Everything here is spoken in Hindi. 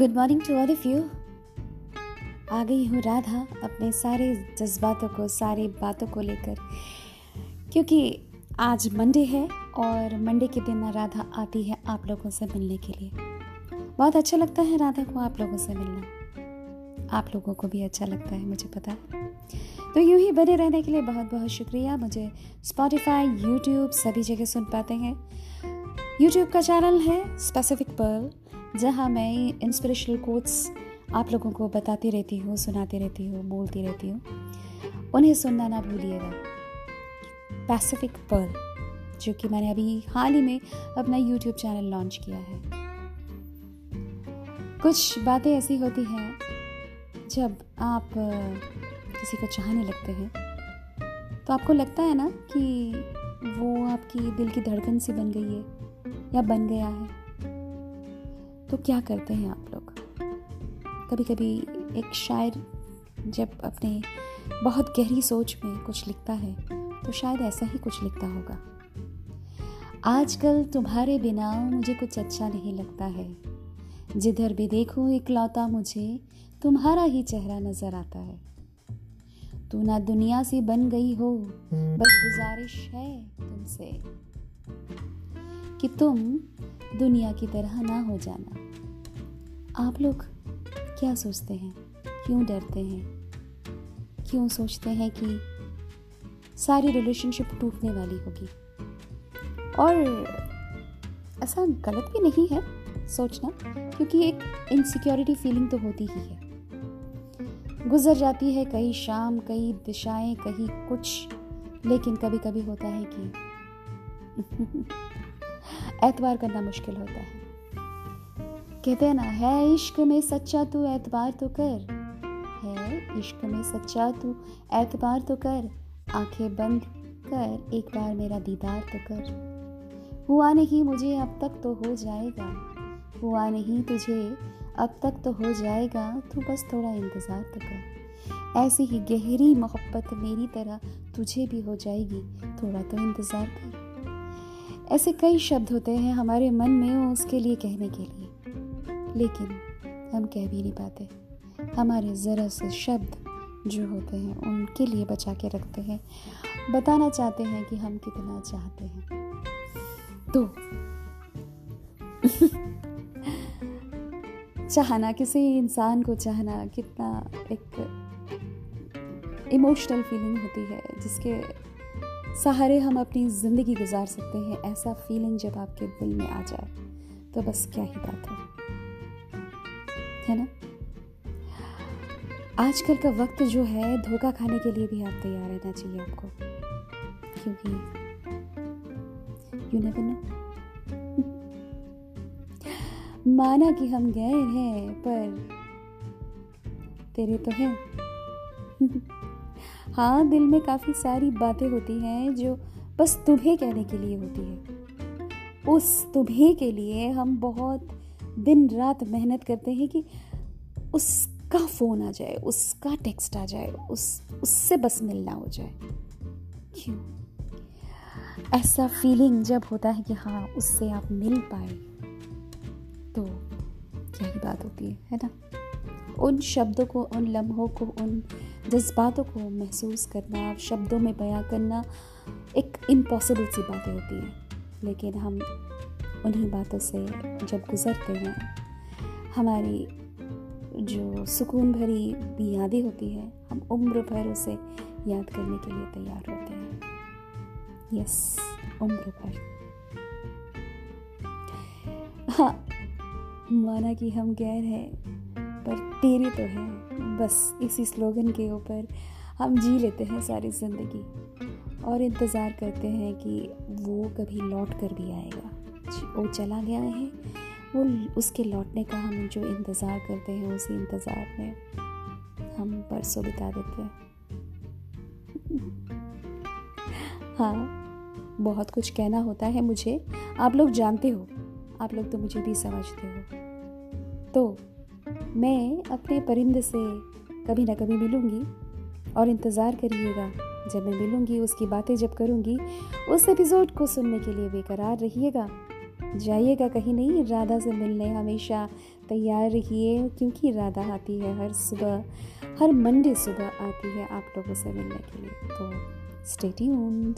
Good morning to all of you आ गई हूँ राधा अपने सारे जज्बातों को, सारी बातों को लेकर। क्योंकि आज मंडे है और मंडे के दिन राधा आती है आप लोगों से मिलने के लिए। बहुत अच्छा लगता है राधा को आप लोगों से मिलना। आप लोगों को भी अच्छा लगता है, मुझे पता है। तो यूँ ही बने रहने के लिए बहुत बहुत शुक्रिया। मुझे स्पॉटिफाई यूट्यूब सभी जगह सुन पाते हैं। यूट्यूब का चैनल है स्पेसिफिक पर्ल जहाँ मैं इंस्पिरेशनल कोट्स आप लोगों को बताती रहती हूँ, सुनाती रहती हूँ, बोलती रहती हूँ, उन्हें सुनना ना भूलिएगा। पैसिफिक पर्ल जो कि मैंने अभी हाल ही में अपना यूट्यूब चैनल लॉन्च किया है। कुछ बातें ऐसी होती हैं, जब आप किसी को चाहने लगते हैं तो आपको लगता है ना कि वो आपकी दिल की धड़कन सी बन गई है या बन गया है? तो क्या करते हैं आप लोग? कभी कभी एक शायर जब अपने बहुत गहरी सोच में कुछ लिखता है तो शायद ऐसा ही कुछ लिखता होगा। आजकल तुम्हारे बिना मुझे कुछ अच्छा नहीं लगता है। जिधर भी देखूँ इकलौता मुझे, तुम्हारा ही चेहरा नज़र आता है। तू ना दुनिया से बन गई हो, बस गुजारिश है तुमसे। कि तुम दुनिया की तरह ना हो जाना। आप लोग क्या सोचते हैं? क्यों डरते हैं? क्यों सोचते हैं कि सारी रिलेशनशिप टूटने वाली होगी? और ऐसा गलत भी नहीं है सोचना, क्योंकि एक इनसिक्योरिटी फीलिंग तो होती ही है। गुजर जाती है कई शाम कई दिशाएँ, कहीं कुछ, लेकिन कभी कभी होता है कि एतबार करना मुश्किल होता है। कहते हैं ना, है इश्क में सच्चा तू, एतबार तो कर। है इश्क में सच्चा तू, एतबार तो कर। आँखें बंद कर, एक बार मेरा दीदार तो कर। हुआ नहीं मुझे अब तक तो हो जाएगा। हुआ नहीं तुझे अब तक तो हो जाएगा, तू बस थोड़ा इंतज़ार तो कर। ऐसी ही गहरी मोहब्बत मेरी तरह तुझे भी हो जाएगी, थोड़ा तो इंतज़ार कर। ऐसे कई शब्द होते हैं हमारे मन में उसके लिए कहने के लिए। लेकिन हम कह भी नहीं पाते। हमारे ज़रा से शब्द जो होते हैं, उनके लिए बचा के रखते हैं। बताना चाहते हैं कि हम कितना चाहते हैं। तो चाहना किसी इंसान को चाहना कितना एक इमोशनल फीलिंग होती है, जिसके सहारे हम अपनी ज़िंदगी गुजार सकते हैं ऐसा फीलिंग जब आपके दिल में आ जाए तो बस क्या ही बात है। है ना? आजकल का वक्त जो है, धोखा खाने के लिए भी आप तैयार रहना चाहिए आपको। क्योंकि यू नेवर नो माना कि हम गए हैं, पर तेरे तो हैं। हाँ दिल में काफ़ी सारी बातें होती हैं जो बस तुम्हें कहने के लिए होती है। उस तुम्हें के लिए हम बहुत दिन रात मेहनत करते हैं कि उसका फ़ोन आ जाए, उसका टेक्स्ट आ जाए, उस, उससे बस मिलना हो जाए। क्यों? ऐसा फीलिंग जब होता है कि हाँ उससे आप मिल पाए तो क्या ही बात होती है है ना? उन शब्दों को, उन लम्हों को, उन जज्बातों को महसूस करना, शब्दों में बयां करना एक इम्पॉसिबल सी बातें होती हैं। लेकिन हम उन्हीं बातों से जब गुज़रते हैं, हमारी जो सुकून भरी यादें होती है, हम उम्र भर उसे याद करने के लिए तैयार होते हैं। यस उम्र भर। हाँ माना कि हम गैर हैं। पर तेरे तो है। बस इसी स्लोगन के ऊपर हम जी लेते हैं सारी ज़िंदगी। और इंतज़ार करते हैं कि वो कभी लौट कर भी आएगा। वो चला गया है। वो उसके लौटने का हम जो इंतज़ार करते हैं, उसी इंतज़ार में हम परसों बिता देते हैं। हाँ बहुत कुछ कहना होता है मुझे। आप लोग जानते हो, आप लोग तो मुझे भी समझते हो। तो मैं अपने परिंद से कभी ना कभी मिलूँगी और इंतज़ार करिएगा। जब मैं मिलूँगी, उसकी बातें जब करूँगी, उस एपिसोड को सुनने के लिए बेकरार रहिएगा। जाइएगा कहीं नहीं, राधा से मिलने हमेशा तैयार रहिए, क्योंकि राधा आती है हर सुबह, हर मंडे सुबह आती है आप लोगों से मिलने के लिए। तो स्टे ट्यून्ड